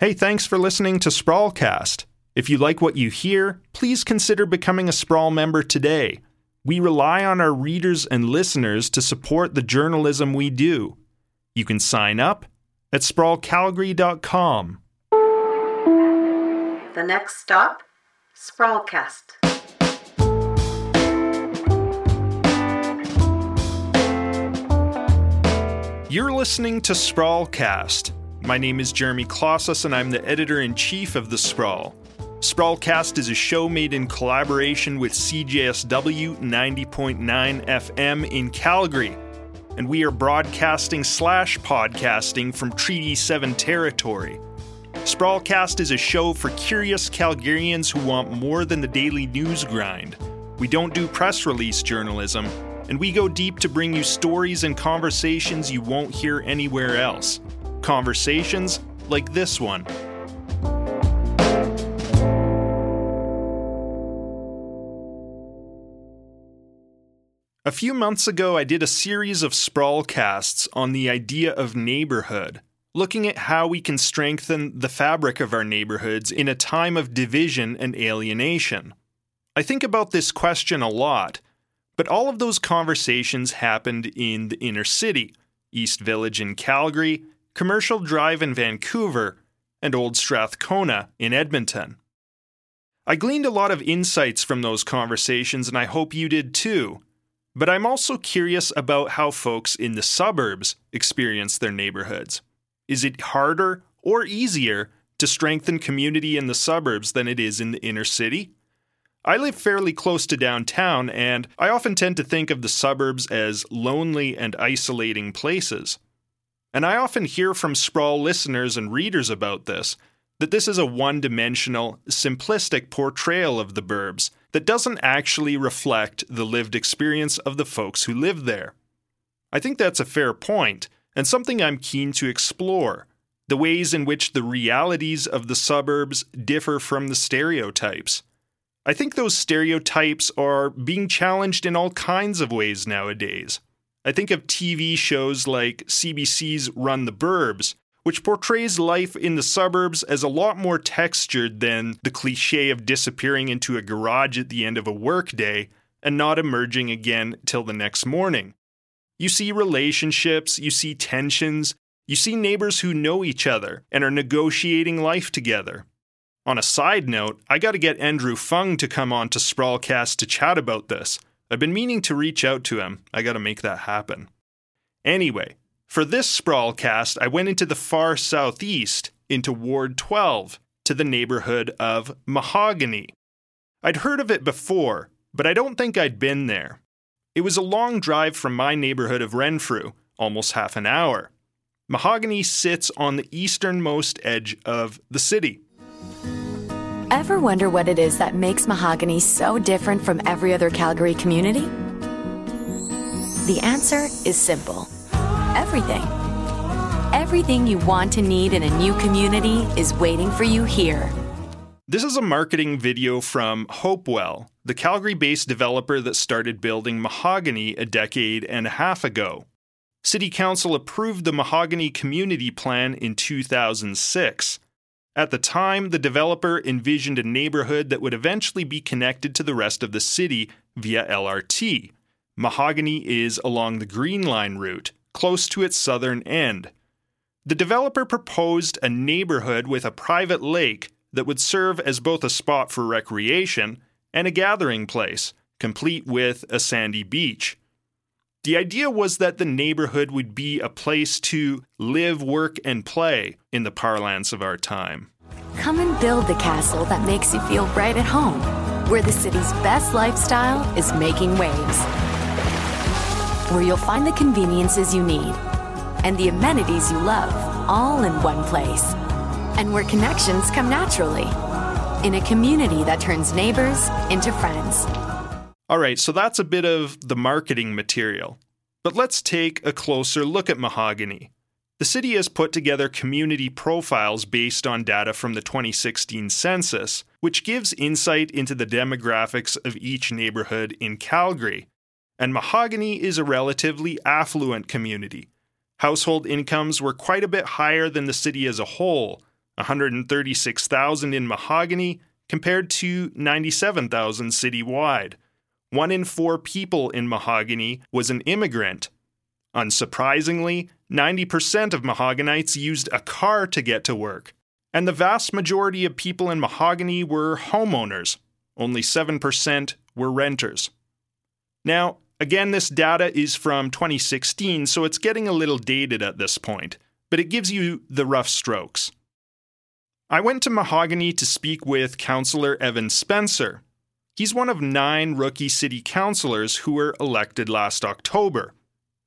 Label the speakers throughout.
Speaker 1: Hey, thanks for listening to Sprawlcast. If you like what you hear, please consider becoming a Sprawl member today. We rely on our readers and listeners to support the journalism we do. You can sign up at sprawlcalgary.com.
Speaker 2: The next stop, Sprawlcast.
Speaker 1: You're listening to Sprawlcast. My name is Jeremy Klaszus, and I'm the editor in chief of The Sprawl. Sprawlcast is a show made in collaboration with CJSW 90.9 FM in Calgary, and we are broadcasting slash podcasting from Treaty 7 territory. Sprawlcast is a show for curious Calgarians who want more than the daily news grind. We don't do press release journalism, and we go deep to bring you stories and conversations you won't hear anywhere else. Conversations like this one. A few months ago, I did a series of sprawlcasts on the idea of neighborhood, looking at how we can strengthen the fabric of our neighborhoods in a time of division and alienation. I think about this question a lot, but all of those conversations happened in the inner city East Village in Calgary, Commercial Drive in Vancouver, and Old Strathcona in Edmonton. I gleaned a lot of insights from those conversations, and I hope you did too. But I'm also curious about how folks in the suburbs experience their neighborhoods. Is it harder or easier to strengthen community in the suburbs than it is in the inner city? I live fairly close to downtown, and I often tend to think of the suburbs as lonely and isolating places. And I often hear from Sprawl listeners and readers about this that this is a one dimensional, simplistic portrayal of the burbs that doesn't actually reflect the lived experience of the folks who live there. I think that's a fair point, and something I'm keen to explore the ways in which the realities of the suburbs differ from the stereotypes. I think those stereotypes are being challenged in all kinds of ways nowadays. I think of TV shows like CBC's Run the Burbs, which portrays life in the suburbs as a lot more textured than the cliche of disappearing into a garage at the end of a workday and not emerging again till the next morning. You see relationships, you see tensions, you see neighbors who know each other and are negotiating life together. On a side note, I got to get Andrew Phung to come on to Sprawlcast to chat about this. I've been meaning to reach out to him. I got to make that happen. Anyway, for this Sprawlcast, I went into the far southeast, into Ward 12, to the neighborhood of Mahogany. I'd heard of it before, but I don't think I'd been there. It was a long drive from my neighborhood of Renfrew, almost half an hour. Mahogany sits on the easternmost edge of the city.
Speaker 3: Ever wonder what it is that makes Mahogany so different from every other Calgary community? The answer is simple everything. Everything you want to need in a new community is waiting for you here.
Speaker 1: This is a marketing video from Hopewell, the Calgary based developer that started building Mahogany a decade and a half ago. City Council approved the Mahogany Community Plan in 2006. At the time, the developer envisioned a neighborhood that would eventually be connected to the rest of the city via LRT. Mahogany is along the Green Line route, close to its southern end. The developer proposed a neighborhood with a private lake that would serve as both a spot for recreation and a gathering place, complete with a sandy beach. The idea was that the neighborhood would be a place to live, work, and play in the parlance of our time.
Speaker 3: Come and build the castle that makes you feel right at home, where the city's best lifestyle is making waves. Where you'll find the conveniences you need and the amenities you love all in one place. And where connections come naturally. In a community that turns neighbors into friends.
Speaker 1: All right, so that's a bit of the marketing material. But let's take a closer look at Mahogany. The city has put together community profiles based on data from the 2016 census, which gives insight into the demographics of each neighborhood in Calgary. And Mahogany is a relatively affluent community. Household incomes were quite a bit higher than the city as a whole, 136,000 in Mahogany compared to 97,000 citywide. One in four people in Mahogany was an immigrant. Unsurprisingly, 90% of Mahoganites used a car to get to work, and the vast majority of people in Mahogany were homeowners. Only 7% were renters. Now, again, this data is from 2016, so it's getting a little dated at this point, but it gives you the rough strokes. I went to Mahogany to speak with Councillor Evan Spencer. He's one of nine rookie city councillors who were elected last October.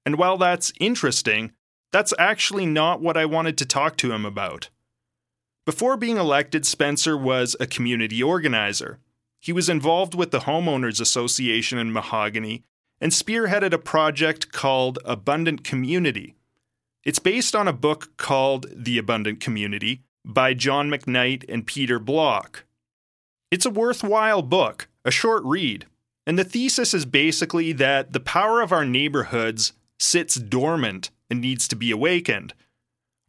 Speaker 1: And while that's interesting, that's actually not what I wanted to talk to him about. Before being elected, Spencer was a community organizer. He was involved with the Homeowners Association in Mahogany and spearheaded a project called Abundant Community. It's based on a book called The Abundant Community by John McKnight and Peter Block. It's a worthwhile book, a short read, and the thesis is basically that the power of our neighborhoods sits dormant and needs to be awakened.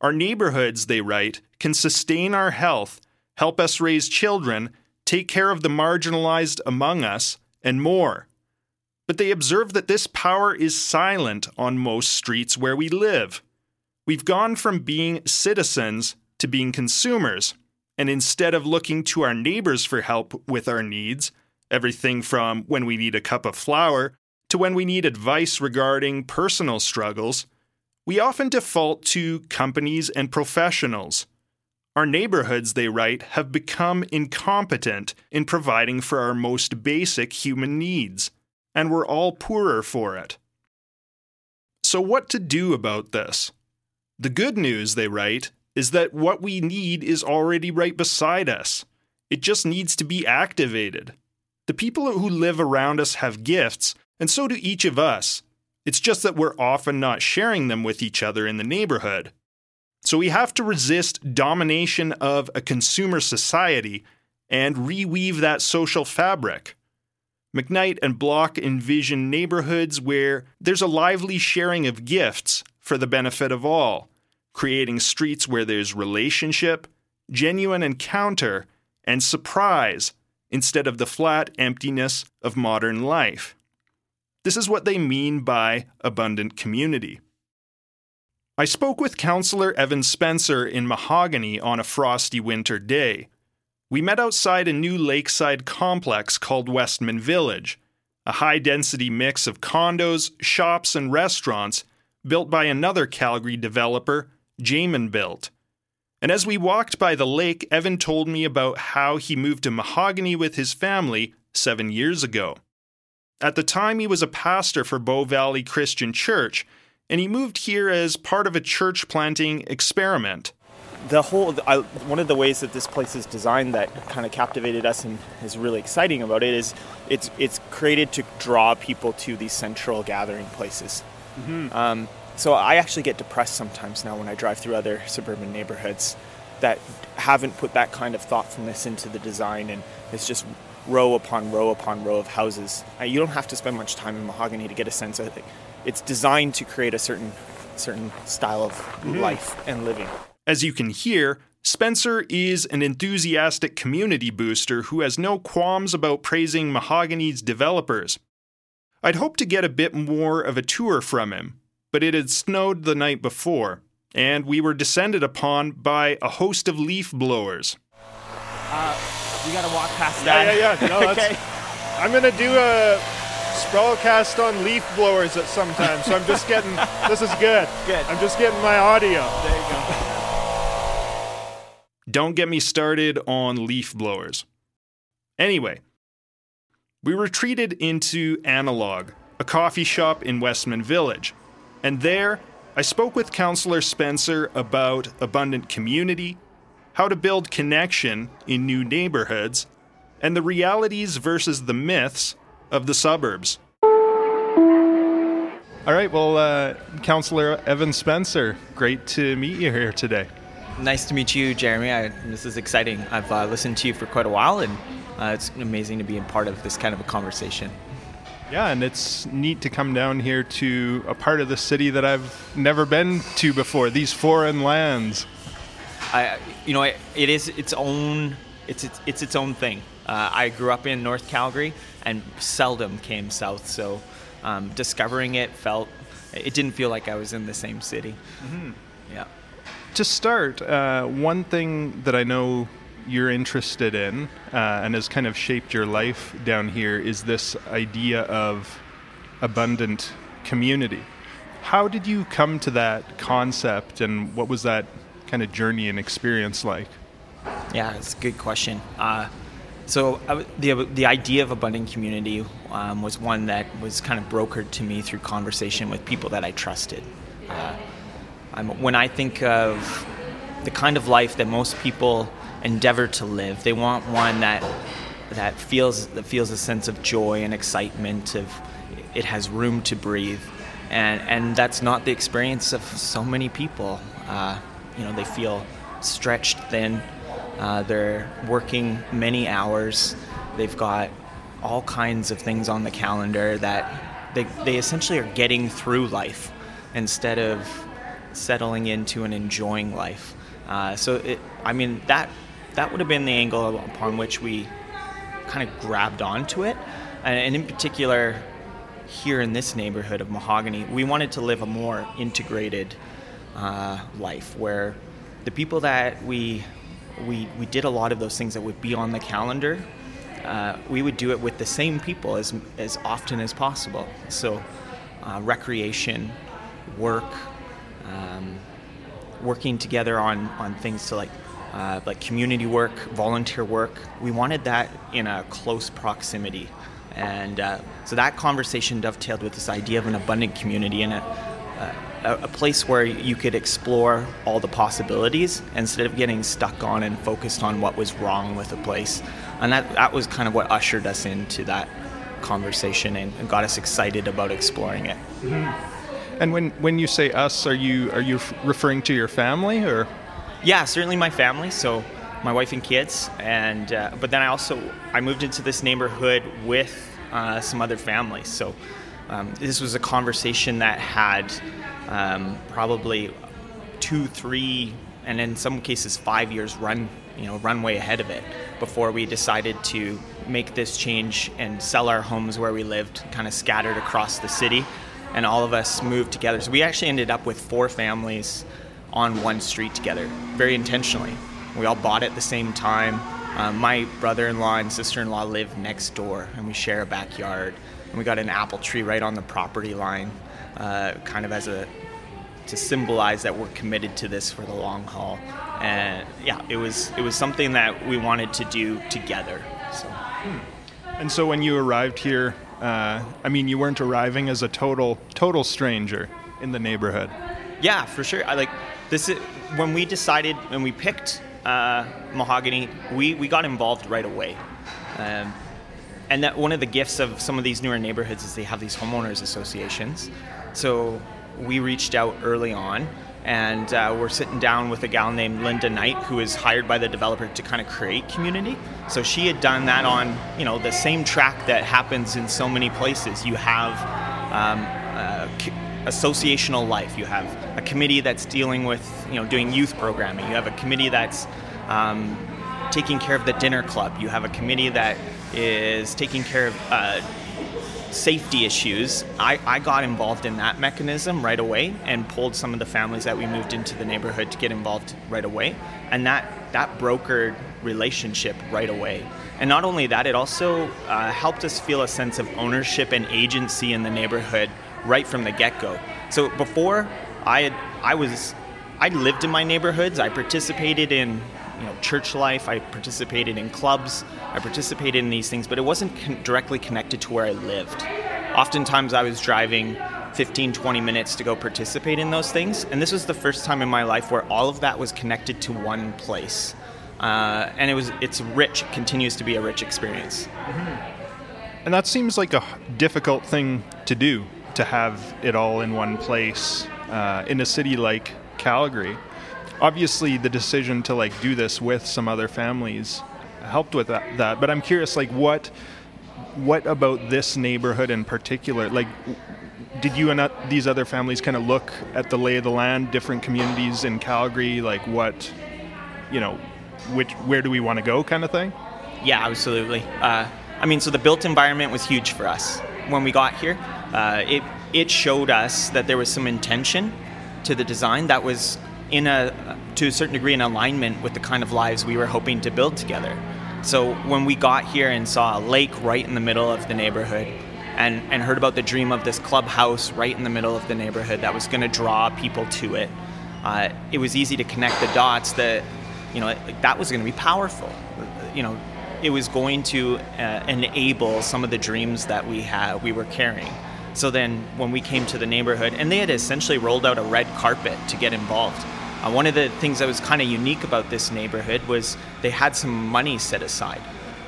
Speaker 1: Our neighborhoods, they write, can sustain our health, help us raise children, take care of the marginalized among us, and more. But they observe that this power is silent on most streets where we live. We've gone from being citizens to being consumers. And instead of looking to our neighbors for help with our needs, everything from when we need a cup of flour to when we need advice regarding personal struggles, we often default to companies and professionals. Our neighborhoods, they write, have become incompetent in providing for our most basic human needs, and we're all poorer for it. So, what to do about this? The good news, they write, is that what we need is already right beside us. It just needs to be activated. The people who live around us have gifts, and so do each of us. It's just that we're often not sharing them with each other in the neighborhood. So we have to resist domination of a consumer society and reweave that social fabric. McKnight and Block envision neighborhoods where there's a lively sharing of gifts for the benefit of all creating streets where there's relationship, genuine encounter, and surprise instead of the flat emptiness of modern life. This is what they mean by abundant community. I spoke with Councillor Evan Spencer in Mahogany on a frosty winter day. We met outside a new lakeside complex called Westman Village, a high density mix of condos, shops, and restaurants built by another Calgary developer Jayman built. And as we walked by the lake, Evan told me about how he moved to Mahogany with his family seven years ago. At the time, he was a pastor for Bow Valley Christian Church, and he moved here as part of a church planting experiment.
Speaker 4: The whole, I, one of the ways that this place is designed that kind of captivated us and is really exciting about it is it's it's created to draw people to these central gathering places. Mm-hmm. Um, so I actually get depressed sometimes now when I drive through other suburban neighborhoods that haven't put that kind of thoughtfulness into the design and it's just row upon row upon row of houses. Uh, you don't have to spend much time in mahogany to get a sense of it. It's designed to create a certain certain style of mm-hmm. life and living.
Speaker 1: As you can hear, Spencer is an enthusiastic community booster who has no qualms about praising Mahogany's developers. I'd hope to get a bit more of a tour from him, but it had snowed the night before, and we were descended upon by a host of leaf blowers.
Speaker 4: Uh, we gotta walk past
Speaker 1: that. Yeah, yeah, yeah. No, okay. I'm gonna do a sprawlcast on leaf blowers at some time, so I'm just getting. this is good.
Speaker 4: Good.
Speaker 1: I'm just getting my audio.
Speaker 4: There you go.
Speaker 1: Don't get me started on leaf blowers. Anyway, we retreated into Analog, a coffee shop in Westman Village. And there, I spoke with Councillor Spencer about abundant community, how to build connection in new neighborhoods, and the realities versus the myths of the suburbs. All right, well, uh, Councillor Evan Spencer, great to meet you here today.
Speaker 5: Nice to meet you, Jeremy. I, this is exciting. I've uh, listened to you for quite a while, and uh, it's amazing to be a part of this kind of a conversation.
Speaker 1: Yeah, and it's neat to come down here to a part of the city that I've never been to before, these foreign lands.
Speaker 5: I, you know, it, it is its own. It's it's, it's its own thing. Uh, I grew up in North Calgary and seldom came south, so um, discovering it felt it didn't feel like I was in the same city. Mm-hmm. Yeah.
Speaker 1: To start, uh, one thing that I know you're interested in uh, and has kind of shaped your life down here is this idea of abundant community. How did you come to that concept, and what was that kind of journey and experience like?
Speaker 5: Yeah, it's a good question. Uh, so uh, the the idea of abundant community um, was one that was kind of brokered to me through conversation with people that I trusted. Uh, when I think of the kind of life that most people endeavor to live, they want one that that feels that feels a sense of joy and excitement. Of it has room to breathe, and and that's not the experience of so many people. Uh, you know, they feel stretched thin uh, they're working many hours. They've got all kinds of things on the calendar that they, they essentially are getting through life instead of settling into and enjoying life. Uh, so, it, I mean, that that would have been the angle upon which we kind of grabbed onto it. And, in particular, here in this neighborhood of Mahogany, we wanted to live a more integrated uh, life where the people that we we, we did a lot of those things that would be on the calendar. Uh, we would do it with the same people as, as often as possible. So, uh, recreation, work, um, working together on, on things to like uh, like community work, volunteer work. We wanted that in a close proximity, and uh, so that conversation dovetailed with this idea of an abundant community and a a, a, place where you could explore all the possibilities instead of getting stuck on and focused on what was wrong with a place. And that, that was kind of what ushered us into that conversation and, got us excited about exploring it.
Speaker 1: Mm-hmm. And when, when you say us, are you are you referring to your family or?
Speaker 5: Yeah, certainly my family. So my wife and kids, and uh, but then I also I moved into this neighborhood with uh, some other families. So um, this was a conversation that had um, probably two, three, and in some cases five years run, you know, runway ahead of it before we decided to make this change and sell our homes where we lived, kind of scattered across the city, and all of us moved together. So we actually ended up with four families on one street together, very intentionally. We all bought at the same time. Um, my brother-in-law and sister-in-law live next door, and we share a backyard and we got an apple tree right on the property line, uh, kind of as a to symbolize that we're committed to this for the long haul. And yeah, it was it was something that we wanted to do together. So. Hmm.
Speaker 1: And so when you arrived here, uh, I mean, you weren't arriving as a total total stranger in the neighborhood.
Speaker 5: Yeah, for sure. I like this. Is, when we decided when we picked uh, mahogany, we we got involved right away. Um, and that one of the gifts of some of these newer neighborhoods is they have these homeowners associations. So we reached out early on, and uh, we're sitting down with a gal named Linda Knight, who is hired by the developer to kind of create community. So she had done that on you know the same track that happens in so many places. You have um, associational life. You have a committee that's dealing with you know doing youth programming. You have a committee that's um, taking care of the dinner club. You have a committee that is taking care of uh, safety issues. I, I got involved in that mechanism right away and pulled some of the families that we moved into the neighborhood to get involved right away. And that, that brokered relationship right away. And not only that, it also uh, helped us feel a sense of ownership and agency in the neighborhood right from the get go. So before, I had, I was I lived in my neighborhoods. I participated in you know church life. I participated in clubs. I participated in these things, but it wasn't con- directly connected to where I lived. Oftentimes, I was driving 15, 20 minutes to go participate in those things, and this was the first time in my life where all of that was connected to one place. Uh, and it was it's rich. Continues to be a rich experience. Mm-hmm.
Speaker 1: And that seems like a difficult thing to do to have it all in one place uh, in a city like Calgary obviously the decision to like do this with some other families helped with that, that. but i'm curious like what what about this neighborhood in particular like did you and these other families kind of look at the lay of the land different communities in calgary like what you know, which where do we want to go, kind of thing.
Speaker 5: Yeah, absolutely. Uh, I mean, so the built environment was huge for us when we got here. Uh, it it showed us that there was some intention to the design that was in a to a certain degree in alignment with the kind of lives we were hoping to build together. So when we got here and saw a lake right in the middle of the neighborhood, and, and heard about the dream of this clubhouse right in the middle of the neighborhood that was going to draw people to it, uh, it was easy to connect the dots that you know that was going to be powerful. You know, it was going to uh, enable some of the dreams that we had we were carrying. So then when we came to the neighborhood, and they had essentially rolled out a red carpet to get involved. Uh, one of the things that was kind of unique about this neighborhood was they had some money set aside.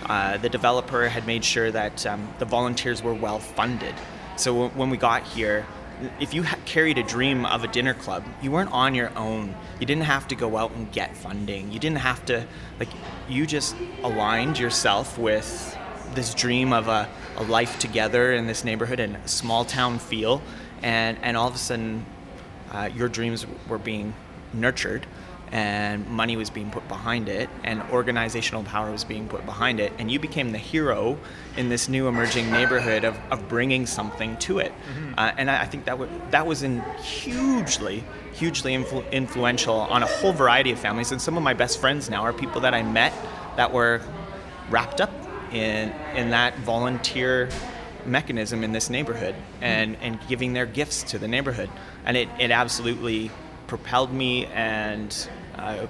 Speaker 5: Uh, the developer had made sure that um, the volunteers were well funded. So w- when we got here, if you ha- carried a dream of a dinner club, you weren't on your own. You didn't have to go out and get funding. You didn't have to, like, you just aligned yourself with this dream of a, a life together in this neighborhood and small town feel, and, and all of a sudden, uh, your dreams were being nurtured and money was being put behind it and organizational power was being put behind it. And you became the hero in this new emerging neighborhood of, of bringing something to it. Mm-hmm. uh, and I, I, think that, that was in hugely hugely influ- influential on a whole variety of families. And some of my best friends now are people that i met that were wrapped up in in that volunteer mechanism in this neighborhood and and giving their gifts to the neighborhood and it, it absolutely propelled me and uh,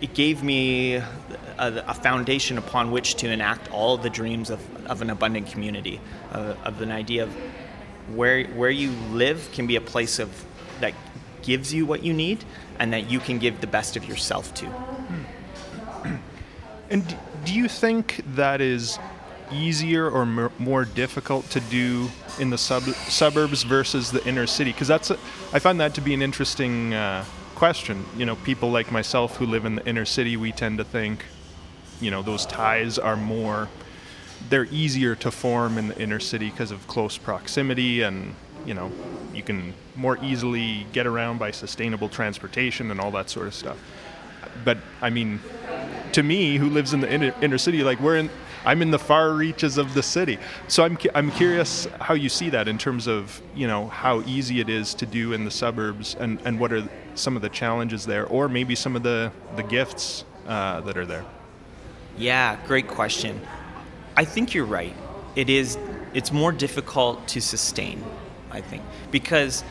Speaker 5: it gave me a, a, foundation upon which to enact all the dreams of, of an abundant community, uh, of an idea of where where you live can be a place of that gives you what you need, and that you can give the best of yourself to.
Speaker 1: And do you think that is easier or more difficult to do in the sub- suburbs versus the inner city? Because that's a, I find that to be an interesting uh, question. You know, people like myself who live in the inner city, we tend to think, you know, those ties are more, they're easier to form in the inner city because of close proximity and you know you can more easily get around by sustainable transportation and all that sort of stuff but i mean to me who lives in the inner, inner city like we're in I'm in the far reaches of the city. So I'm, I'm curious how you see that in terms of, you know, how easy it is to do in the suburbs and, and what are some of the challenges there or maybe some of the, the gifts uh, that are there.
Speaker 5: Yeah, great question. I think you're right. It is, it's more difficult to sustain, I think, because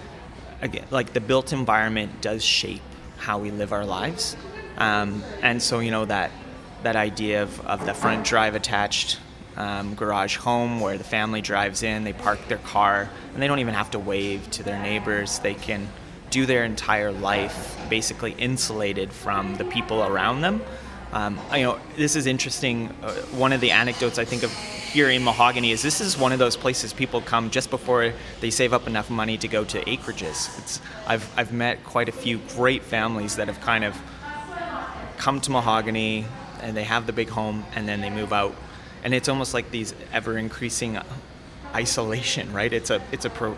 Speaker 5: again, like the built environment does shape how we live our lives. Um, and so, you know, that that idea of, of the front drive attached um, garage home where the family drives in, they park their car, and they don't even have to wave to their neighbors. They can do their entire life basically insulated from the people around them. Um, you know, this is interesting. Uh, one of the anecdotes I think of here in Mahogany is this is one of those places people come just before they save up enough money to go to acreages. It's, I've, I've met quite a few great families that have kind of come to Mahogany, and they have the big home and then they move out and it's almost like these ever increasing isolation right it's a it's a pro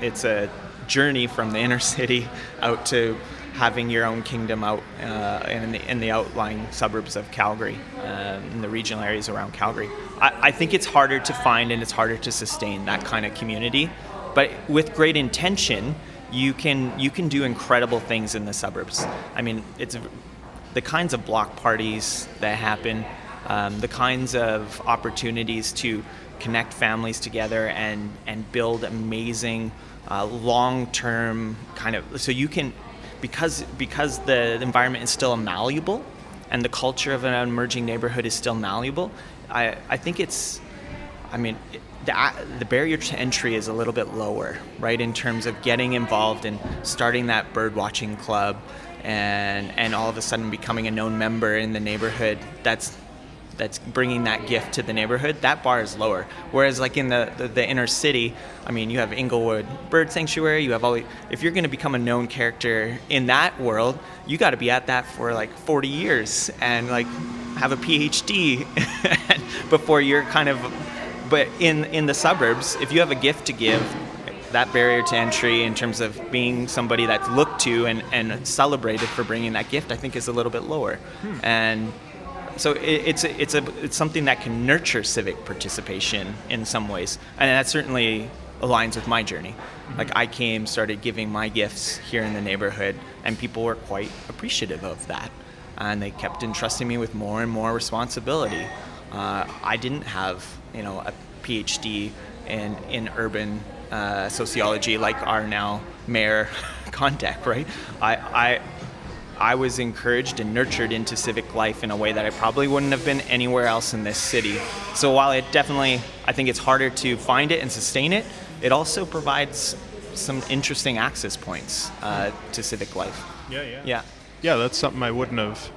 Speaker 5: it's a journey from the inner city out to having your own kingdom out uh, in, the, in the outlying suburbs of Calgary, uh, in the regional areas around Calgary. I, I think it's harder to find and it's harder to sustain that kind of community. But with great intention, you can you can do incredible things in the suburbs. I mean, it's the kinds of block parties that happen, um, the kinds of opportunities to connect families together and and build amazing uh, long-term kind of so you can because because the environment is still malleable and the culture of an emerging neighborhood is still malleable I, I think it's I mean the, the barrier to entry is a little bit lower right in terms of getting involved and starting that bird watching club and and all of a sudden becoming a known member in the neighborhood that's that's bringing that gift to the neighborhood that bar is lower. Whereas like in the, the, the inner city i mean you have inglewood bird sanctuary you have all if you're going to become a known character in that world you got to be at that for like 40 years and like have a phd before you're kind of but in in the suburbs if you have a gift to give that barrier to entry in terms of being somebody that's looked to and, and celebrated for bringing that gift, I think is a little bit lower. And so it, it's a, it's a it's something that can nurture civic participation in some ways, and that certainly aligns with my journey. Like I came, started giving my gifts here in the neighborhood, and people were quite appreciative of that, and they kept entrusting me with more and more responsibility. Uh, I didn't have you know a PhD in in urban uh, sociology like our now mayor Gondek, right? I, I I was encouraged and nurtured into civic life in a way that I probably wouldn't have been anywhere else in this city. So while it definitely, I think it's harder to find it and sustain it, it also provides some interesting access points uh, to civic life.
Speaker 1: Yeah, yeah.
Speaker 5: Yeah.
Speaker 1: Yeah, that's something I wouldn't have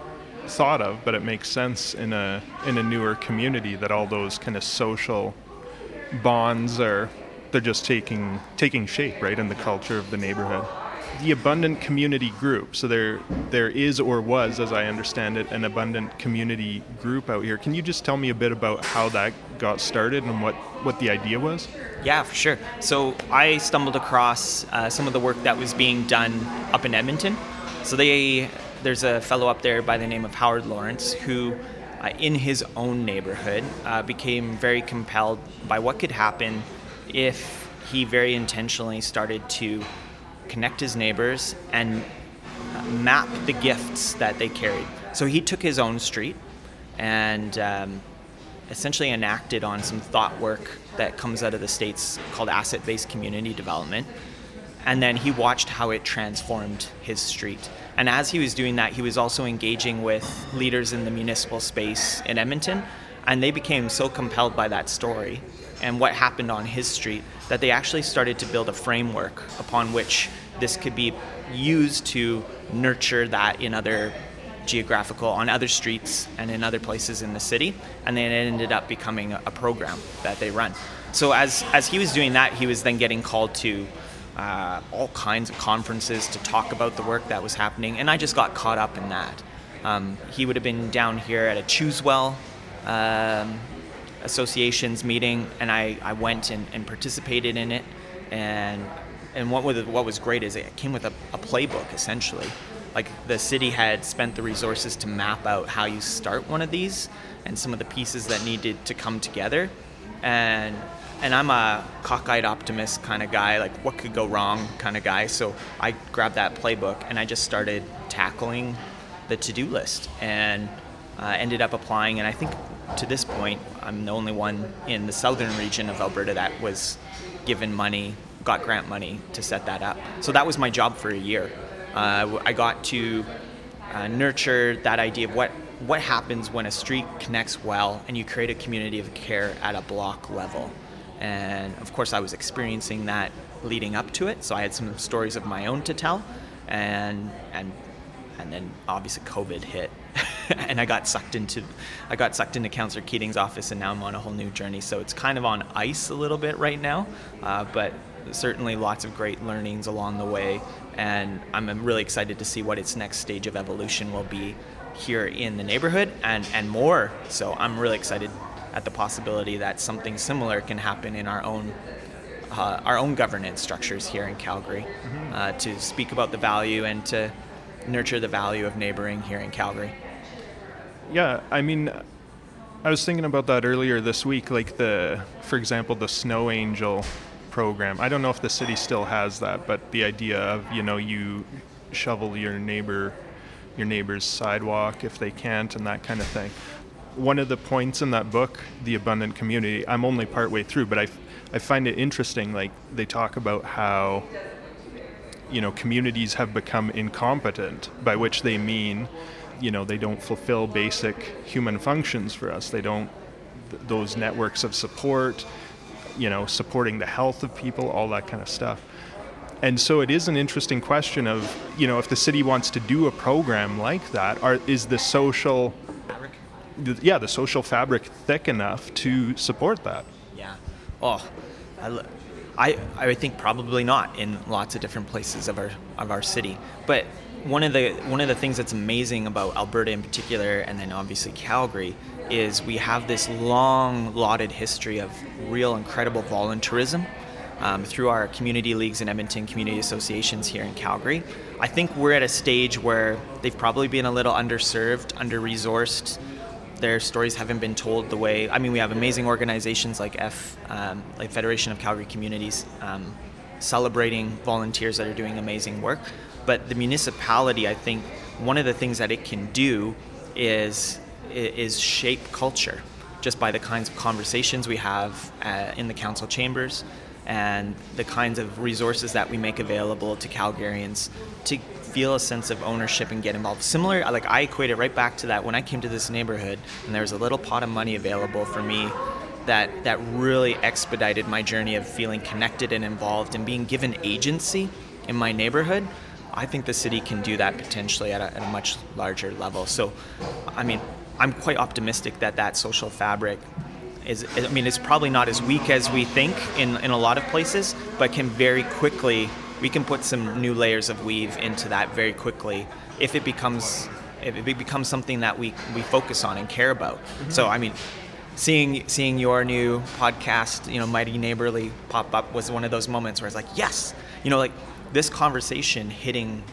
Speaker 1: thought of, but it makes sense in a in a newer community that all those kind of social bonds are they're just taking taking shape, right, in the culture of the neighborhood. The abundant community group. So there there is or was, as I understand it, an abundant community group out here. Can you just tell me a bit about how that got started and what what the idea was?
Speaker 5: Yeah, for sure. So I stumbled across uh, some of the work that was being done up in Edmonton. So they, there's a fellow up there by the name of Howard Lawrence who, uh, in his own neighborhood, uh, became very compelled by what could happen if he very intentionally started to connect his neighbors and map the gifts that they carried. So he took his own street and um, essentially enacted on some thought work that comes out of the States called asset based community development. And then he watched how it transformed his street. And as he was doing that, he was also engaging with leaders in the municipal space in Edmonton. And they became so compelled by that story and what happened on his street that they actually started to build a framework upon which this could be used to nurture that in other geographical on other streets and in other places in the city. And then it ended up becoming a, program that they run. So as as he was doing that he was then getting called to uh, all kinds of conferences to talk about the work that was happening. And i just got caught up in that. Um, he would have been down here at a choosewell um, associations meeting and i, I went and, and participated in it. And and what was what was great is it came with a, a playbook essentially. Like the city had spent the resources to map out how you start one of these and some of the pieces that needed to come together. And and I'm a cockeyed optimist kind of guy like what could go wrong kind of guy. So I grabbed that playbook and I just started tackling the to-do list and uh, ended up applying. And I think to this point I'm the only one in the southern region of Alberta that was given money got grant money to set that up. So that was my job for a year. Uh, I got to uh, nurture that idea of what what happens when a street connects well and you create a community of care at a block level. And of course, I was experiencing that leading up to it, so I had some stories of my own to tell, and and and then obviously COVID hit, and I got sucked into I got sucked into Councillor Keating's office, and now I'm on a whole new journey. So it's kind of on ice a little bit right now, uh, but certainly lots of great learnings along the way, and I'm really excited to see what its next stage of evolution will be here in the neighborhood and, and more. So I'm really excited at the possibility that something similar can happen in our own uh, our own governance structures here in Calgary mm-hmm. uh, to speak about the value and to nurture the value of neighboring here in Calgary.
Speaker 1: Yeah, I mean, I was thinking about that earlier this week, like the, for example, the Snow Angel program. I don't know if the city still has that, but the idea of you know you shovel your neighbor your neighbor's sidewalk if they can't and that kind of thing. One of the points in that book, The Abundant Community, I'm only partway through, but I, I find it interesting. Like they talk about how you know communities have become incompetent, by which they mean you know they don't fulfill basic human functions for us. They don't th- those networks of support, you know, supporting the health of people, all that kind of stuff. And so it is an interesting question of, you know, if the city wants to do a program like that, are, is the social, the, yeah, the social fabric thick enough to support that?
Speaker 5: Yeah. Oh, I, I, I think probably not in lots of different places of our of our city. But one of the one of the things that's amazing about Alberta in particular, and then obviously Calgary, is we have this long lauded history of real incredible volunteerism um, through our community leagues and Edmonton community associations here in Calgary. I think we're at a stage where they've probably been a little underserved, under resourced. Their stories haven't been told the way. I mean, we have amazing organizations like F, um, like Federation of Calgary Communities, um, celebrating volunteers that are doing amazing work. But the municipality, I think, one of the things that it can do is is shape culture just by the kinds of conversations we have uh, in the council chambers and the kinds of resources that we make available to Calgarians to feel a sense of ownership and get involved. Similar, like I equate it right back to that when I came to this neighborhood and there was a little pot of money available for me that that really expedited my journey of feeling connected and involved and being given agency in my neighborhood. I think the city can do that potentially at a, at a much larger level. So, I mean, I'm quite optimistic that that social fabric is, I mean, it's probably not as weak as we think in, in a lot of places, but can very quickly, we can put some new layers of weave into that very quickly if it becomes if it becomes something that we, we focus on and care about. Mm-hmm. So, I mean, seeing seeing your new podcast, you know, Mighty Neighborly pop up was one of those moments where it's like, yes, you know, like this conversation hitting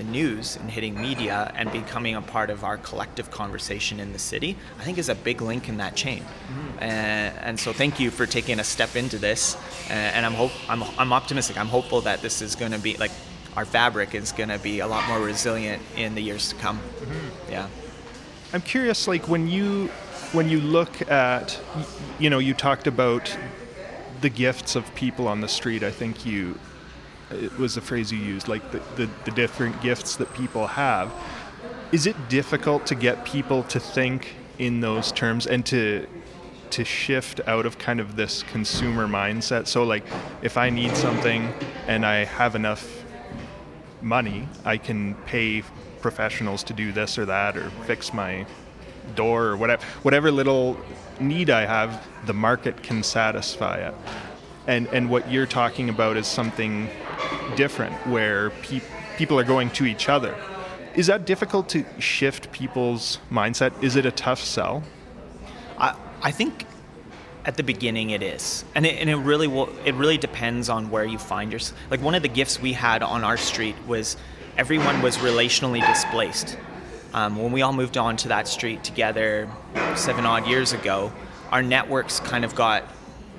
Speaker 5: the news and hitting media and becoming a part of our collective conversation in the city, I think is a big link in that chain. Mm-hmm. And, and, so thank you for taking a step into this. and I'm hope I'm, I'm optimistic. I'm hopeful that this is going to be like our fabric is going to be a lot more resilient in the years to come. Mm-hmm. Yeah.
Speaker 1: I'm curious, like when you when you look at, you know, you talked about the gifts of people on the street. I think you it was the phrase you used, like the, the, the different gifts that people have. Is it difficult to get people to think in those terms and to to shift out of kind of this consumer mindset. So like if I need something and I have enough money, I can pay professionals to do this or that or fix my door or whatever whatever little need I have, the market can satisfy it. And and what you're talking about is something different where pe- people are going to each other. Is that difficult to shift people's mindset? Is it a tough sell?
Speaker 5: I, I think at the beginning it is and it, and it really will it really depends on where you find yourself like one of the gifts we had on our street was everyone was relationally displaced um, when we all moved on to that street together seven odd years ago our networks kind of got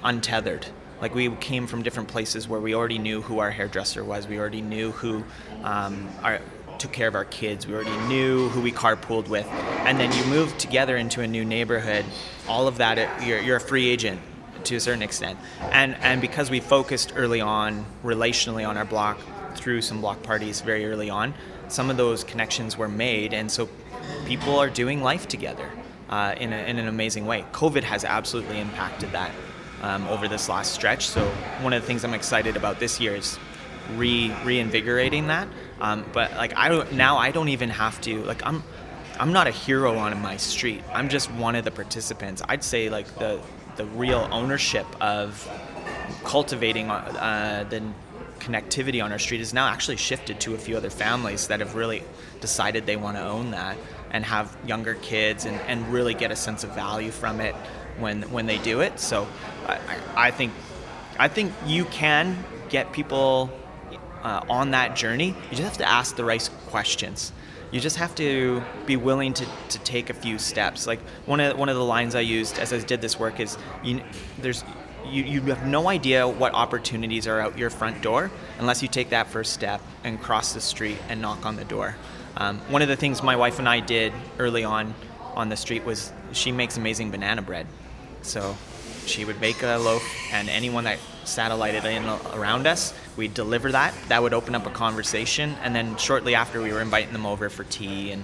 Speaker 5: untethered like we came from different places where we already knew who our hairdresser was. We already knew who um, our, took care of our kids. We already knew who we carpooled with. And then you move together into a new neighborhood. All of that, you're, you're a free agent to a certain extent. And and because we focused early on relationally on our block through some block parties very early on, some of those connections were made, and so people are doing life together uh, in, a, in an amazing way. COVID has absolutely impacted that um, over this last stretch. So one of the things I'm excited about this year is re reinvigorating that. Um, but like I don't now I don't even have to like I'm I'm not a hero on my street. I'm just one of the participants. I'd say like the the real ownership of cultivating uh, the connectivity on our street is now actually shifted to a few other families that have really decided they want to own that and have younger kids and, and really get a sense of value from it when when they do it. So I, I think I think you can get people uh, on that journey. You just have to ask the right questions. You just have to be willing to, to take a few steps. Like one of one of the lines I used as I did this work is you, there's you, you have no idea what opportunities are out your front door unless you take that first step and cross the street and knock on the door. Um, one of the things my wife and I did early on on the street was she makes amazing banana bread. So she would make a loaf, and anyone that satellited in around us, we'd deliver that. That would open up a conversation, and then shortly after, we were inviting them over for tea, and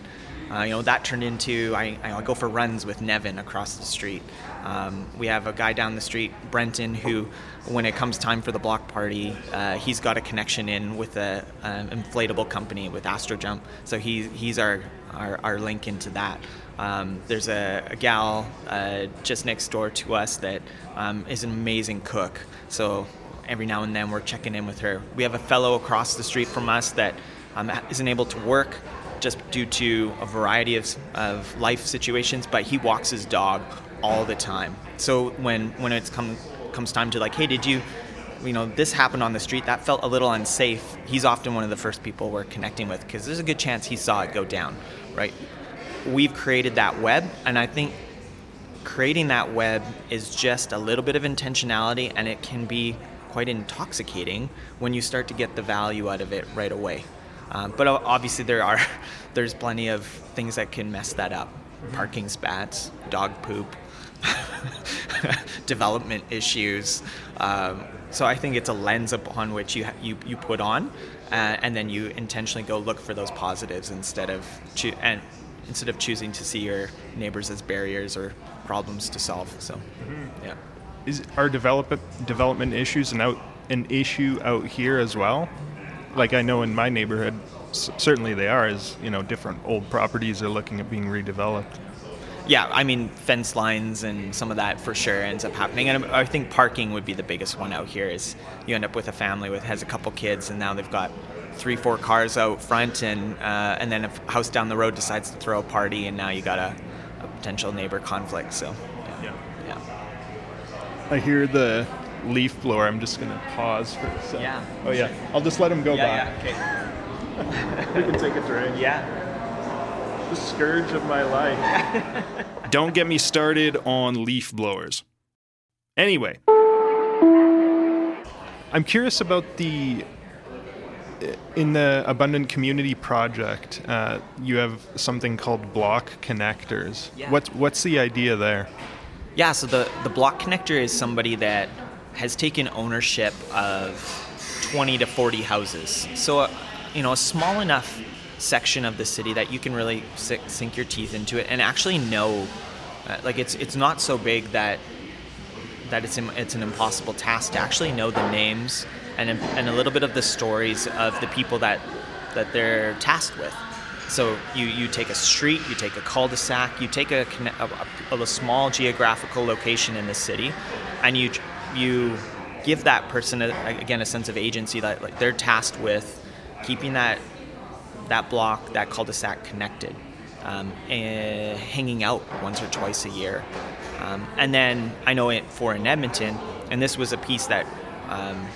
Speaker 5: uh, you know that turned into I, I go for runs with Nevin across the street. Um, we have a guy down the street, Brenton, who, when it comes time for the block party, uh, he's got a connection in with an inflatable company with Astrojump, so he, he's our, our, our link into that. Um, there's a, a gal uh, just next door to us that um, is an amazing cook. So every now and then we're checking in with her. We have a fellow across the street from us that um, isn't able to work just due to a variety of, of life situations, but he walks his dog all the time. So when when it's come comes time to like, hey, did you you know, this happened on the street. That felt a little unsafe. He's often one of the first people we're connecting with because there's a good chance he saw it go down, right? We've created that web, and I think creating that web is just a little bit of intentionality, and it can be quite intoxicating when you start to get the value out of it right away. Um, but obviously, there are there's plenty of things that can mess that up. Parking spats, dog poop, development issues. Um, so I think it's a lens upon which you you, you put on, uh, and then you intentionally go look for those positives instead of choo- and instead of choosing to see your neighbors as barriers or problems to solve. So, mm-hmm. yeah.
Speaker 1: Is are development development issues an out an issue out here as well? Like I know in my neighborhood, c- certainly they are. As you know, different old properties are looking at being redeveloped
Speaker 5: yeah, I mean fence lines and some of that for sure ends up happening, and I think parking would be the biggest one out here. Is you end up with a family with has a couple kids, and now they've got three, four cars out front, and uh, and then a house down the road decides to throw a party, and now you got a, a potential neighbor conflict. So, yeah. yeah.
Speaker 1: I hear the leaf blower. I'm just gonna pause for a second.
Speaker 5: Yeah.
Speaker 1: Oh yeah. I'll just let him go
Speaker 5: yeah,
Speaker 1: by.
Speaker 5: Yeah.
Speaker 1: Okay. we can take a drink.
Speaker 5: Yeah
Speaker 1: the scourge of my life. Don't get me started on leaf blowers. Anyway, I'm curious about the in the abundant community project uh, you have something called block connectors
Speaker 5: yeah.
Speaker 1: what's what's the idea there
Speaker 5: yeah so the the block connector is somebody that has taken ownership of 20 to 40 houses so uh, you know a small enough section of the city that you can really sink your teeth into it and actually know uh, like it's it's not so big that that it's it's an impossible task to actually know the names and and a little bit of the stories of the people that that they're tasked with. So you, you take a street, you take a cul-de-sac, you take a, a, a small geographical location in the city, and you you give that person a, again a sense of agency that like they're tasked with keeping that that block, that cul-de-sac connected, um, and hanging out once or twice a year. Um, and then I know it for in Edmonton, and this was a piece that, um,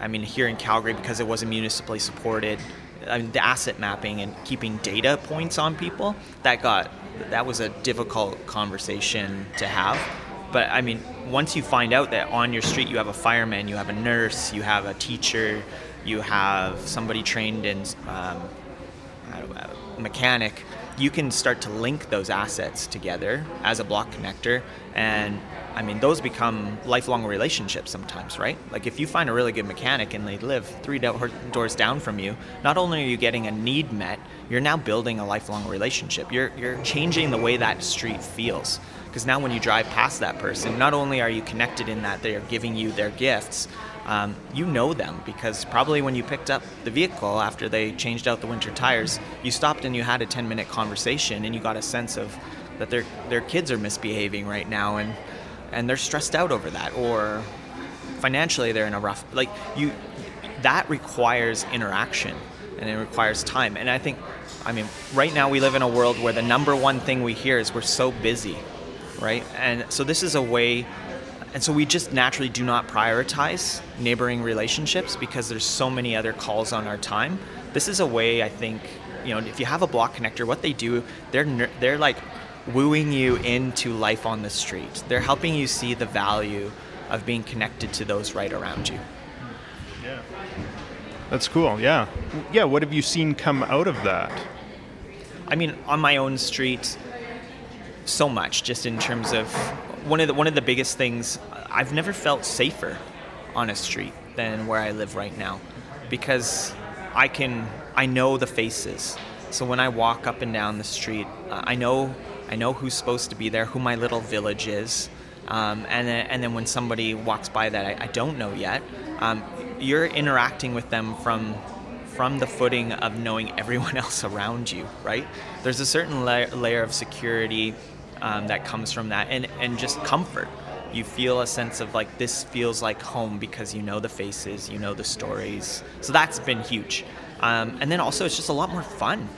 Speaker 5: I mean, here in Calgary, because it wasn't municipally supported, I mean, the asset mapping and keeping data points on people, that got, that was a difficult conversation to have. But I mean, once you find out that on your street you have a fireman, you have a nurse, you have a teacher, you have somebody trained in um, mechanic, you can start to link those assets together as a block connector. And I mean, those become lifelong relationships sometimes, right? Like if you find a really good mechanic and they live three do- doors down from you, not only are you getting a need met, you're now building a lifelong relationship. You're, you're changing the way that street feels. Because now when you drive past that person, not only are you connected in that they're giving you their gifts, um, you know them because probably when you picked up the vehicle after they changed out the winter tires, you stopped and you had a 10 minute conversation and you got a sense of that their, their kids are misbehaving right now and, and they're stressed out over that or financially they're in a rough, like you, that requires interaction and it requires time. And I think, I mean, right now we live in a world where the number one thing we hear is we're so busy, right? And so this is a way and so we just naturally do not prioritize neighboring relationships because there's so many other calls on our time. This is a way I think, you know, if you have a block connector, what they do, they're they're like wooing you into life on the street. They're helping you see the value of being connected to those right around you.
Speaker 1: Yeah. That's cool. Yeah. Yeah, what have you seen come out of that?
Speaker 5: I mean, on my own street, so much just in terms of one of the one of the biggest things I've never felt safer on a street than where I live right now because I can I know the faces. So when I walk up and down the street, uh, I know I know who's supposed to be there, who my little village is, um, and then, and then when somebody walks by that I, I don't know yet, um, you're interacting with them from from the footing of knowing everyone else around you, right? There's a certain la- layer of security um, that comes from that, and and just comfort. You feel a sense of like this feels like home because you know the faces, you know the stories. So that's been huge. Um, and then also it's just a lot more fun.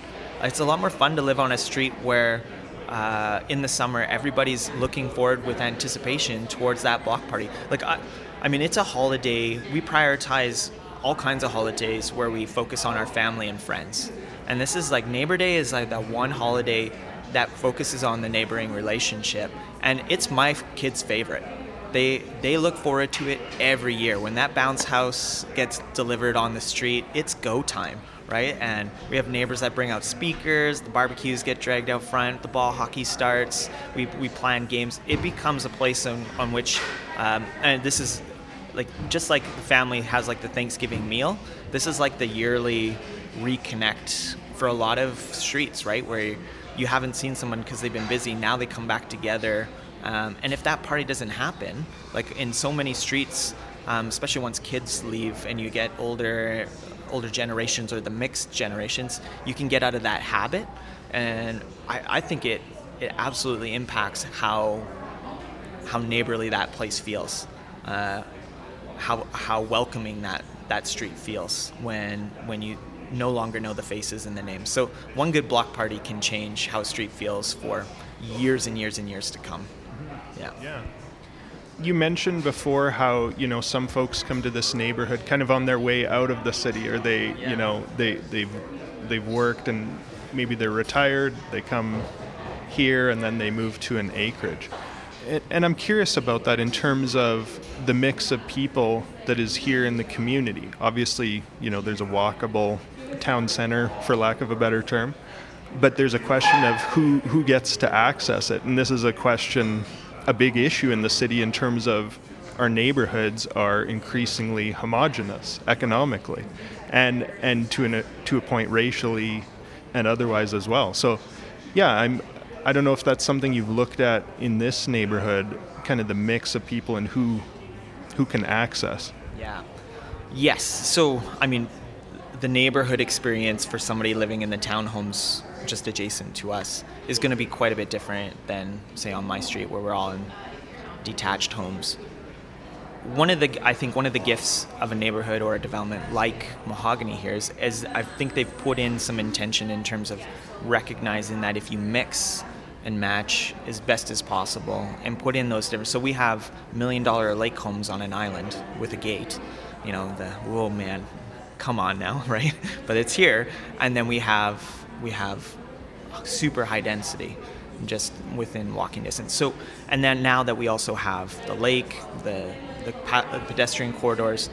Speaker 5: It's a lot more fun to live on a street where uh, in the summer everybody's looking forward with anticipation towards that block party. Like I, I mean, it's a holiday. We prioritize all kinds of holidays where we focus on our family and friends. And this is like Neighbor Day is like that one holiday that focuses on the neighboring relationship. And it's my kids' favorite. They, they look forward to it every year. When that bounce house gets delivered on the street, it's go time right? And we have neighbors that bring out speakers, the barbecues get dragged out front, the ball hockey starts, we, we plan games. It becomes a place on, on which, um, and this is like just like the family has like the Thanksgiving meal, this is like the yearly reconnect for a lot of streets, right? Where you haven't seen someone because they've been busy, now they come back together. Um, and if that party doesn't happen, like in so many streets, um, especially once kids leave and you get older older generations or the mixed generations, you can get out of that habit. And I, I think it, it absolutely impacts how, how neighborly that place feels, uh, how, how welcoming that, that street feels when, when you no longer know the faces and the names. So one good block party can change how a street feels for years and years and years to come. Mm-hmm. Yeah.
Speaker 1: Yeah you mentioned before how you know some folks come to this neighborhood kind of on their way out of the city, or they yeah. you know they they've they've worked and maybe they're retired. They come here and then they move to an acreage. And I'm curious about that in terms of the mix of people that is here in the community. Obviously, you know, there's a walkable town center, for lack of a better term, but there's a question of who who gets to access it, and this is a question a big issue in the city in terms of our neighborhoods are increasingly homogenous economically and and to an, to a point racially and otherwise as well. So yeah, I'm I don't know if that's something you've looked at in this neighborhood, kind of the mix of people and who who can access.
Speaker 5: Yeah. Yes. So, I mean, the neighborhood experience for somebody living in the townhomes just adjacent to us is going to be quite a bit different than, say, on my street where we're all in detached homes. One of the, I think, one of the gifts of a neighborhood or a development like Mahogany here is, is I think they've put in some intention in terms of recognizing that if you mix and match as best as possible and put in those different. So we have million dollar lake homes on an island with a gate. You know, the, oh man, come on now, right? but it's here. And then we have we have super high density just within walking distance. So, and then now that we also have the lake, the, the, the pedestrian corridors,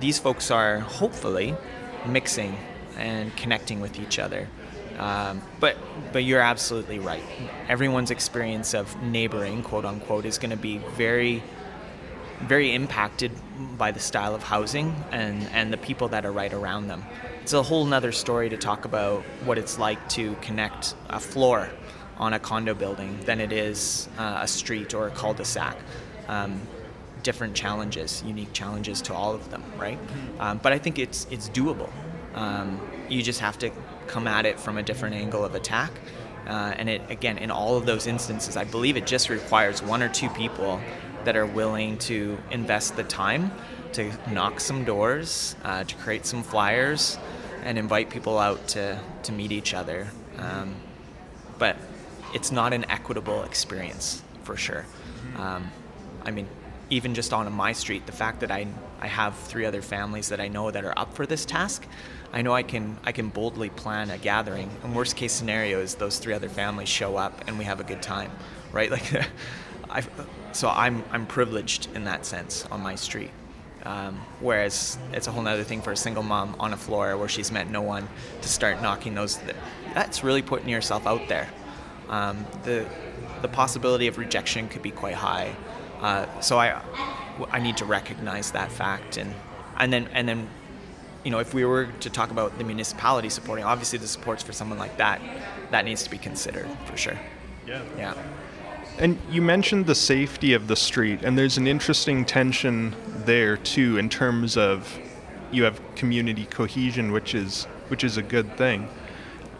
Speaker 5: these folks are hopefully mixing and connecting with each other. Um, but but you're absolutely right. Everyone's experience of neighboring, quote unquote, is going to be very very impacted by the style of housing and, and the people that are right around them it's a whole nother story to talk about what it's like to connect a floor on a condo building than it is uh, a street or a cul-de-sac. Um, different challenges, unique challenges to all of them, right? Um, but I think it's it's doable. Um, you just have to come at it from a different angle of attack. Uh, and it again, in all of those instances, I believe it just requires one or two people that are willing to invest the time to knock some doors, uh, to create some flyers, and invite people out to, to meet each other. Um, but it's not an equitable experience for sure. Um, I mean, even just on my street, the fact that I, I have three other families that I know that are up for this task, I know I can I can boldly plan a gathering. And worst case scenario is those three other families show up and we have a good time, right? Like, I, so I'm I'm privileged in that sense on my street. Um, whereas it's a whole other thing for a single mom on a floor where she's met no one to start knocking those. That's really putting yourself out there. Um, the the possibility of rejection could be quite high. Uh, so I I need to recognize that fact and and then and then you know if we were to talk about the municipality supporting, obviously the supports for someone like that that needs to be considered for sure.
Speaker 1: Yeah.
Speaker 5: Yeah.
Speaker 1: And you mentioned the safety of the street, and there's an interesting tension there too in terms of you have community cohesion, which is which is a good thing.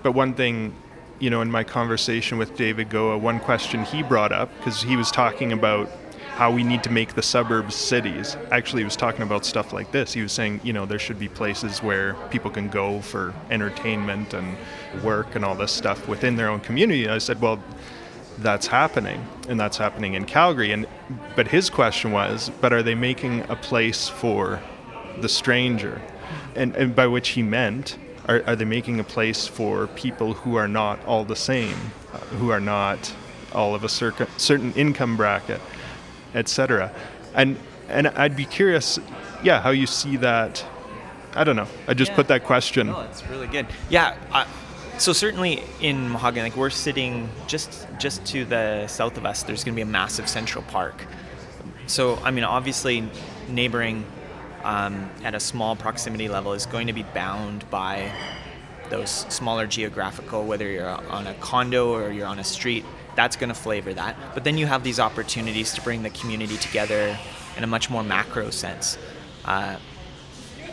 Speaker 1: But one thing, you know, in my conversation with David Goa, one question he brought up because he was talking about how we need to make the suburbs cities. Actually, he was talking about stuff like this. He was saying, you know, there should be places where people can go for entertainment and work and all this stuff within their own community. And I said, well, that's happening and that's happening in Calgary and but his question was but are they making a place for the stranger and, and by which he meant are, are they making a place for people who are not all the same uh, who are not all of a certain certain income bracket etc and and I'd be curious yeah how you see that I don't know I just
Speaker 5: Yeah.
Speaker 1: put that question
Speaker 5: No, it's really good. Yeah. I, so certainly in Mahogany, like we're sitting just just to the south of us. There's going to be a massive Central Park. So I mean, obviously, neighboring um, at a small proximity level is going to be bound by those smaller geographical, whether you're on a condo or you're on a street. That's going to flavor that. But then you have these opportunities to bring the community together in a much more macro sense. Uh,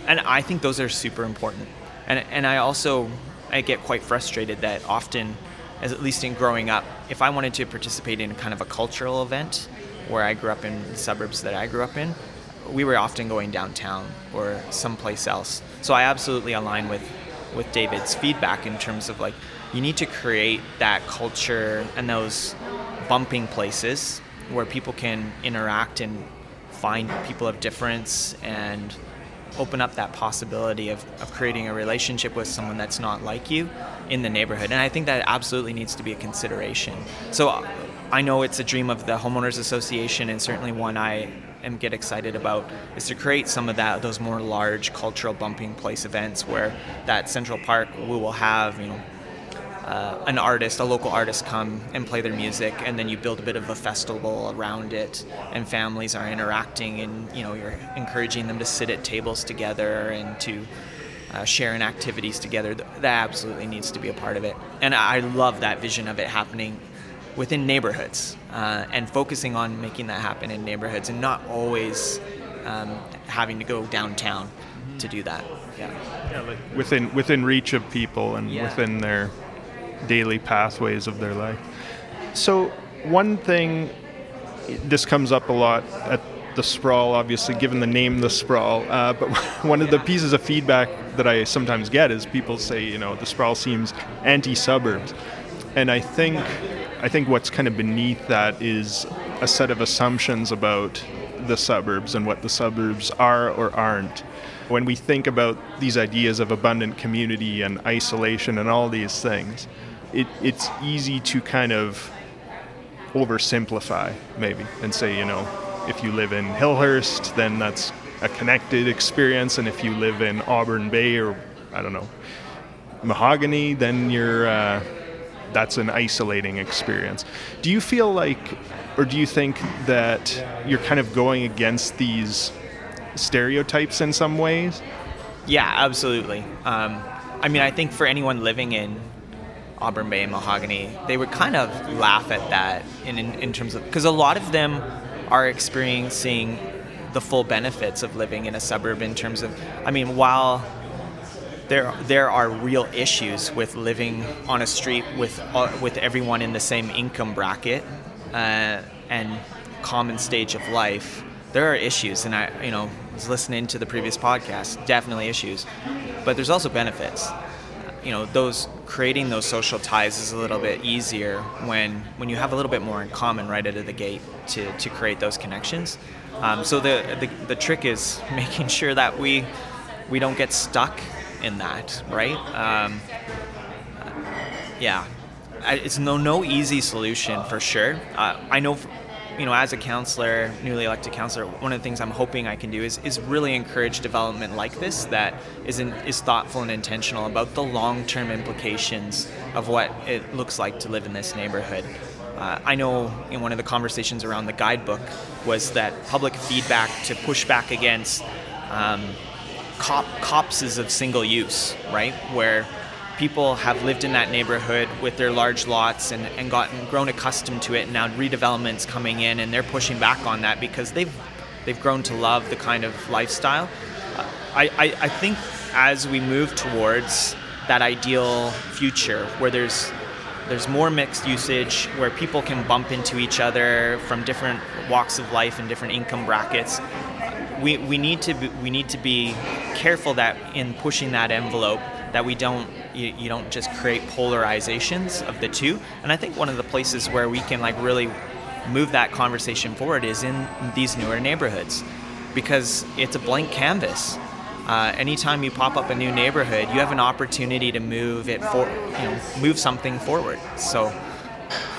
Speaker 5: and I think those are super important. And and I also I get quite frustrated that often, as at least in growing up, if I wanted to participate in kind of a cultural event, where I grew up in the suburbs that I grew up in, we were often going downtown or someplace else. So I absolutely align with with David's feedback in terms of like you need to create that culture and those bumping places where people can interact and find people of difference and open up that possibility of, of creating a relationship with someone that's not like you in the neighborhood. And I think that absolutely needs to be a consideration. So I know it's a dream of the homeowners association and certainly one I am get excited about is to create some of that those more large cultural bumping place events where that Central Park we will have, you know, uh, an artist, a local artist, come and play their music, and then you build a bit of a festival around it, and families are interacting, and you know you're encouraging them to sit at tables together and to uh, share in activities together. That absolutely needs to be a part of it, and I love that vision of it happening within neighborhoods uh, and focusing on making that happen in neighborhoods, and not always um, having to go downtown to do that. Yeah.
Speaker 1: within within reach of people and
Speaker 5: Yeah.
Speaker 1: within their daily pathways of their life. So one thing this comes up a lot at the sprawl, obviously, given the name the sprawl. Uh, but one of the pieces of feedback that I sometimes get is people say, you know, the sprawl seems anti-suburbs, and I think I think what's kind of beneath that is a set of assumptions about the suburbs and what the suburbs are or aren't. When we think about these ideas of abundant community and isolation and all these things, it, it's easy to kind of oversimplify maybe and say, you know, if you live in Hillhurst, then that's a connected experience, and if you live in Auburn Bay or I don't know, Mahogany, then you're uh, that's an isolating experience. Do you feel like, or do you think that you're kind of going against these stereotypes in some ways?
Speaker 5: Yeah, absolutely. Um, I mean, I think for anyone living in Auburn Bay and Mahogany, they would kind of laugh at that in, in, in terms of because a lot of them are experiencing the full benefits of living in a suburb in terms of, I mean, while there there are real issues with living on a street with uh, with everyone in the same income bracket uh, and common stage of life. There are issues, and I you know was listening to the previous podcast. Definitely issues, but there's also benefits. You know, those creating those social ties is a little bit easier when when you have a little bit more in common right out of the gate to to create those connections. Um, so the, the the trick is making sure that we we don't get stuck in that, right? Um, yeah, it's no no easy solution for sure. Uh, I know, you know, as a councillor, newly elected councillor, one of the things I'm hoping I can do is, is really encourage development like this that is in, is thoughtful and intentional about the long term implications of what it looks like to live in this neighborhood. Uh, I know in one of the conversations around the guidebook was that public feedback to push back against um, cop copses of single use, right? Where people have lived in that neighborhood with their large lots and, and gotten grown accustomed to it and now redevelopment's coming in and they're pushing back on that because they've they've grown to love the kind of lifestyle. Uh, I, I, I think as we move towards that ideal future where there's there's more mixed usage where people can bump into each other from different walks of life and different income brackets we, we need to be, we need to be careful that in pushing that envelope that we don't you, you don't just create polarizations of the two. And I think one of the places where we can like really move that conversation forward is in these newer neighborhoods because it's a blank canvas. Uh, anytime you pop up a new neighborhood, you have an opportunity to move it for, you know, move something forward. So,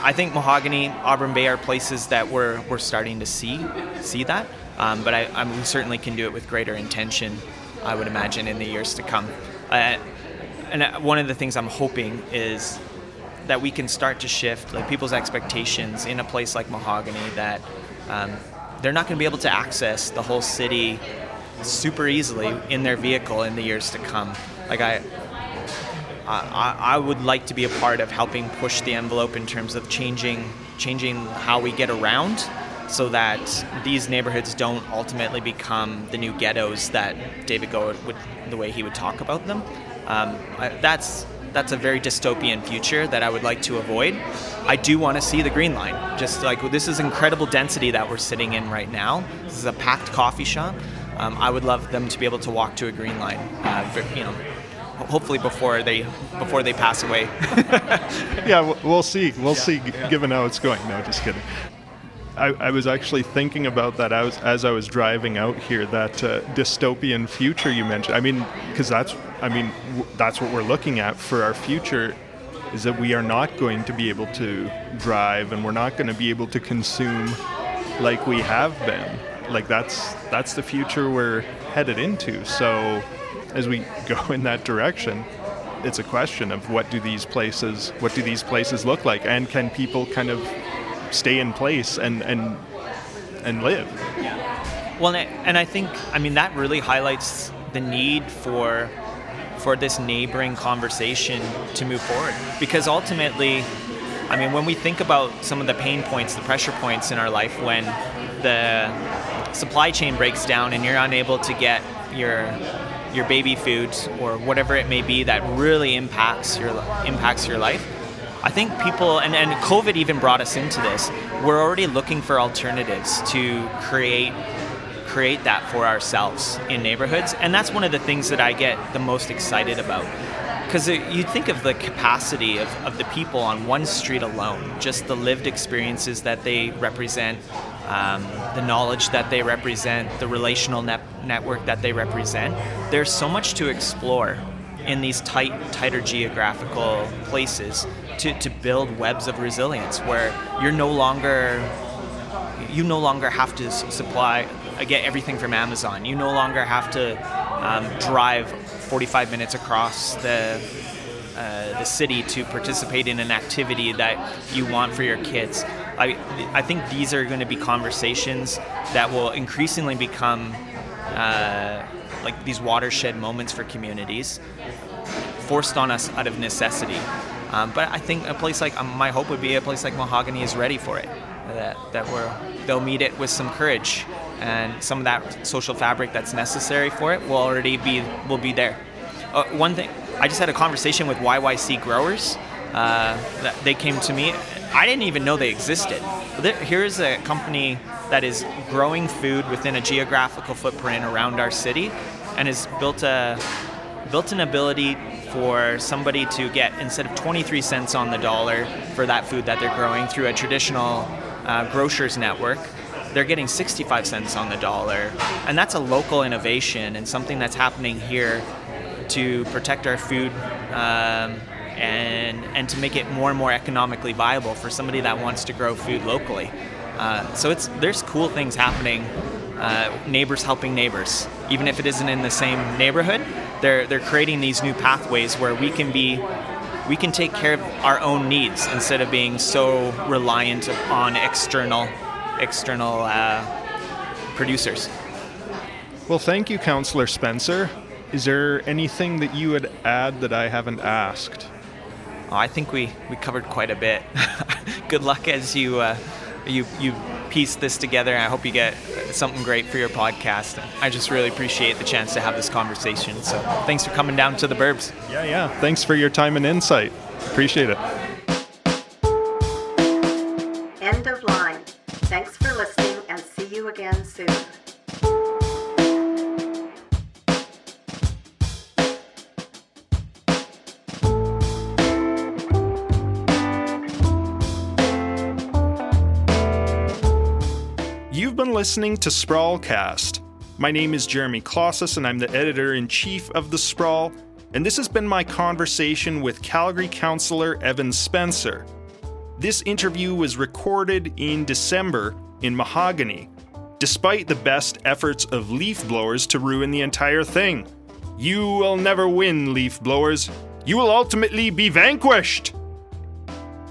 Speaker 5: I think Mahogany, Auburn Bay are places that we're, we're starting to see see that. Um, but I, I, we certainly can do it with greater intention, I would imagine, in the years to come. Uh, and uh, one of the things I'm hoping is that we can start to shift like people's expectations in a place like Mahogany that um, they're not going to be able to access the whole city super easily in their vehicle in the years to come. Like I, I, I would like to be a part of helping push the envelope in terms of changing changing how we get around so that these neighborhoods don't ultimately become the new ghettos that David Goa would the way he would talk about them. Um, I, that's that's a very dystopian future that I would like to avoid. I do want to see the green line. Just like this is incredible density that we're sitting in right now. This is a packed coffee shop. Um, I would love them to be able to walk to a green line. Uh, you know, hopefully before they before they pass away.
Speaker 1: yeah, we'll see. We'll yeah, see. Yeah. Given how it's going. No, just kidding. I, I, was actually thinking about that as, as I was driving out here. That uh, dystopian future you mentioned. I mean, because that's I mean w- that's what we're looking at for our future. Is that we are not going to be able to drive, and we're not going to be able to consume like we have been. Like that's that's the future we're headed into. So as we go in that direction, it's a question of what do these places what do these places look like and can people kind of stay in place and and and live
Speaker 5: yeah. well and I think I mean that really highlights the need for for this neighboring conversation to move forward because ultimately I mean when we think about some of the pain points the pressure points in our life when the supply chain breaks down and you're unable to get your your baby food or whatever it may be that really impacts your impacts your life. I think people and, and COVID even brought us into this. We're already looking for alternatives to create create that for ourselves in neighborhoods, and that's one of the things that I get the most excited about. Because you think of the capacity of, of the people on one street alone, just the lived experiences that they represent, um, the knowledge that they represent, the relational net- network that they represent. There's so much to explore in these tight, tighter geographical places to, to build webs of resilience where you're no longer you no longer have to supply uh, get everything from Amazon. You no longer have to um, drive 45 minutes across the uh, the city to participate in an activity that you want for your kids. I, I think these are going to be conversations that will increasingly become uh, like these watershed moments for communities, forced on us out of necessity. Um, but I think a place like um, my hope would be a place like Mahogany is ready for it. That that we're, they'll meet it with some courage, and some of that social fabric that's necessary for it will already be will be there. Uh, one thing, I just had a conversation with YYC growers. Uh, they came to me I didn't even know they existed. Here's a company that is growing food within a geographical footprint around our city and has built a built an ability for somebody to get instead of 23 cents on the dollar for that food that they're growing through a traditional uh, grocers network they're getting 65 cents on the dollar and that's a local innovation and something that's happening here to protect our food um, and and to make it more and more economically viable for somebody that wants to grow food locally. Uh, so it's there's cool things happening. Uh, neighbors helping neighbors, even if it isn't in the same neighborhood, they're they're creating these new pathways where we can be we can take care of our own needs instead of being so reliant on external external uh, producers.
Speaker 1: Well, thank you, Councillor Spencer. Is there anything that you would add that I haven't asked?
Speaker 5: Oh, I think we, we covered quite a bit. Good luck as you uh, you you piece this together. I hope you get something great for your podcast. I just really appreciate the chance to have this conversation. So thanks for coming down to the Burbs.
Speaker 1: Yeah, yeah. Thanks for your time and insight. Appreciate it.
Speaker 2: End of line. Thanks for listening and see you again soon.
Speaker 1: Listening to Sprawlcast. My name is Jeremy Klaszus, and I'm the editor in chief of The Sprawl, and this has been my conversation with Calgary Councillor Evan Spencer. This interview was recorded in December in Mahogany, despite the best efforts of leaf blowers to ruin the entire thing. You will never win, leaf blowers. You will ultimately be vanquished.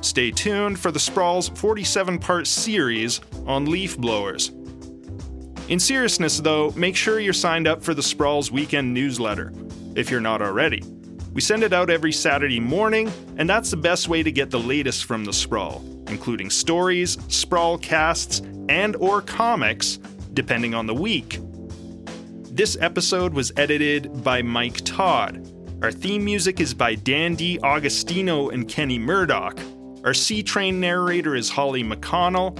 Speaker 1: Stay tuned for the Sprawl's 47 part series on leaf blowers. In seriousness, though, make sure you're signed up for the Sprawl's weekend newsletter, if you're not already. We send it out every Saturday morning, and that's the best way to get the latest from the Sprawl, including stories, Sprawl casts, and or comics, depending on the week. This episode was edited by Mike Todd. Our theme music is by Dandy. Augustino and Kenny Murdoch. Our C Train narrator is Holly McConnell.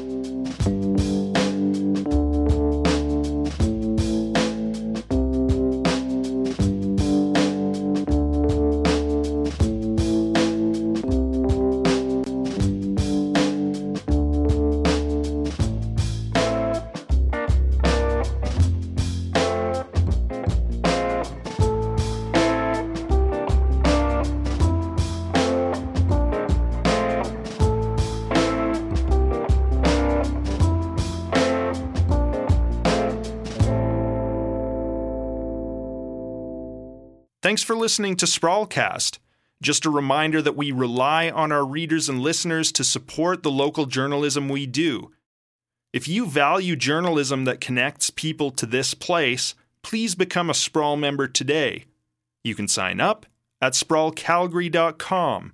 Speaker 1: Listening to Sprawlcast. Just a reminder that we rely on our readers and listeners to support the local journalism we do. If you value journalism that connects people to this place, please become a Sprawl member today. You can sign up at sprawlcalgary.com.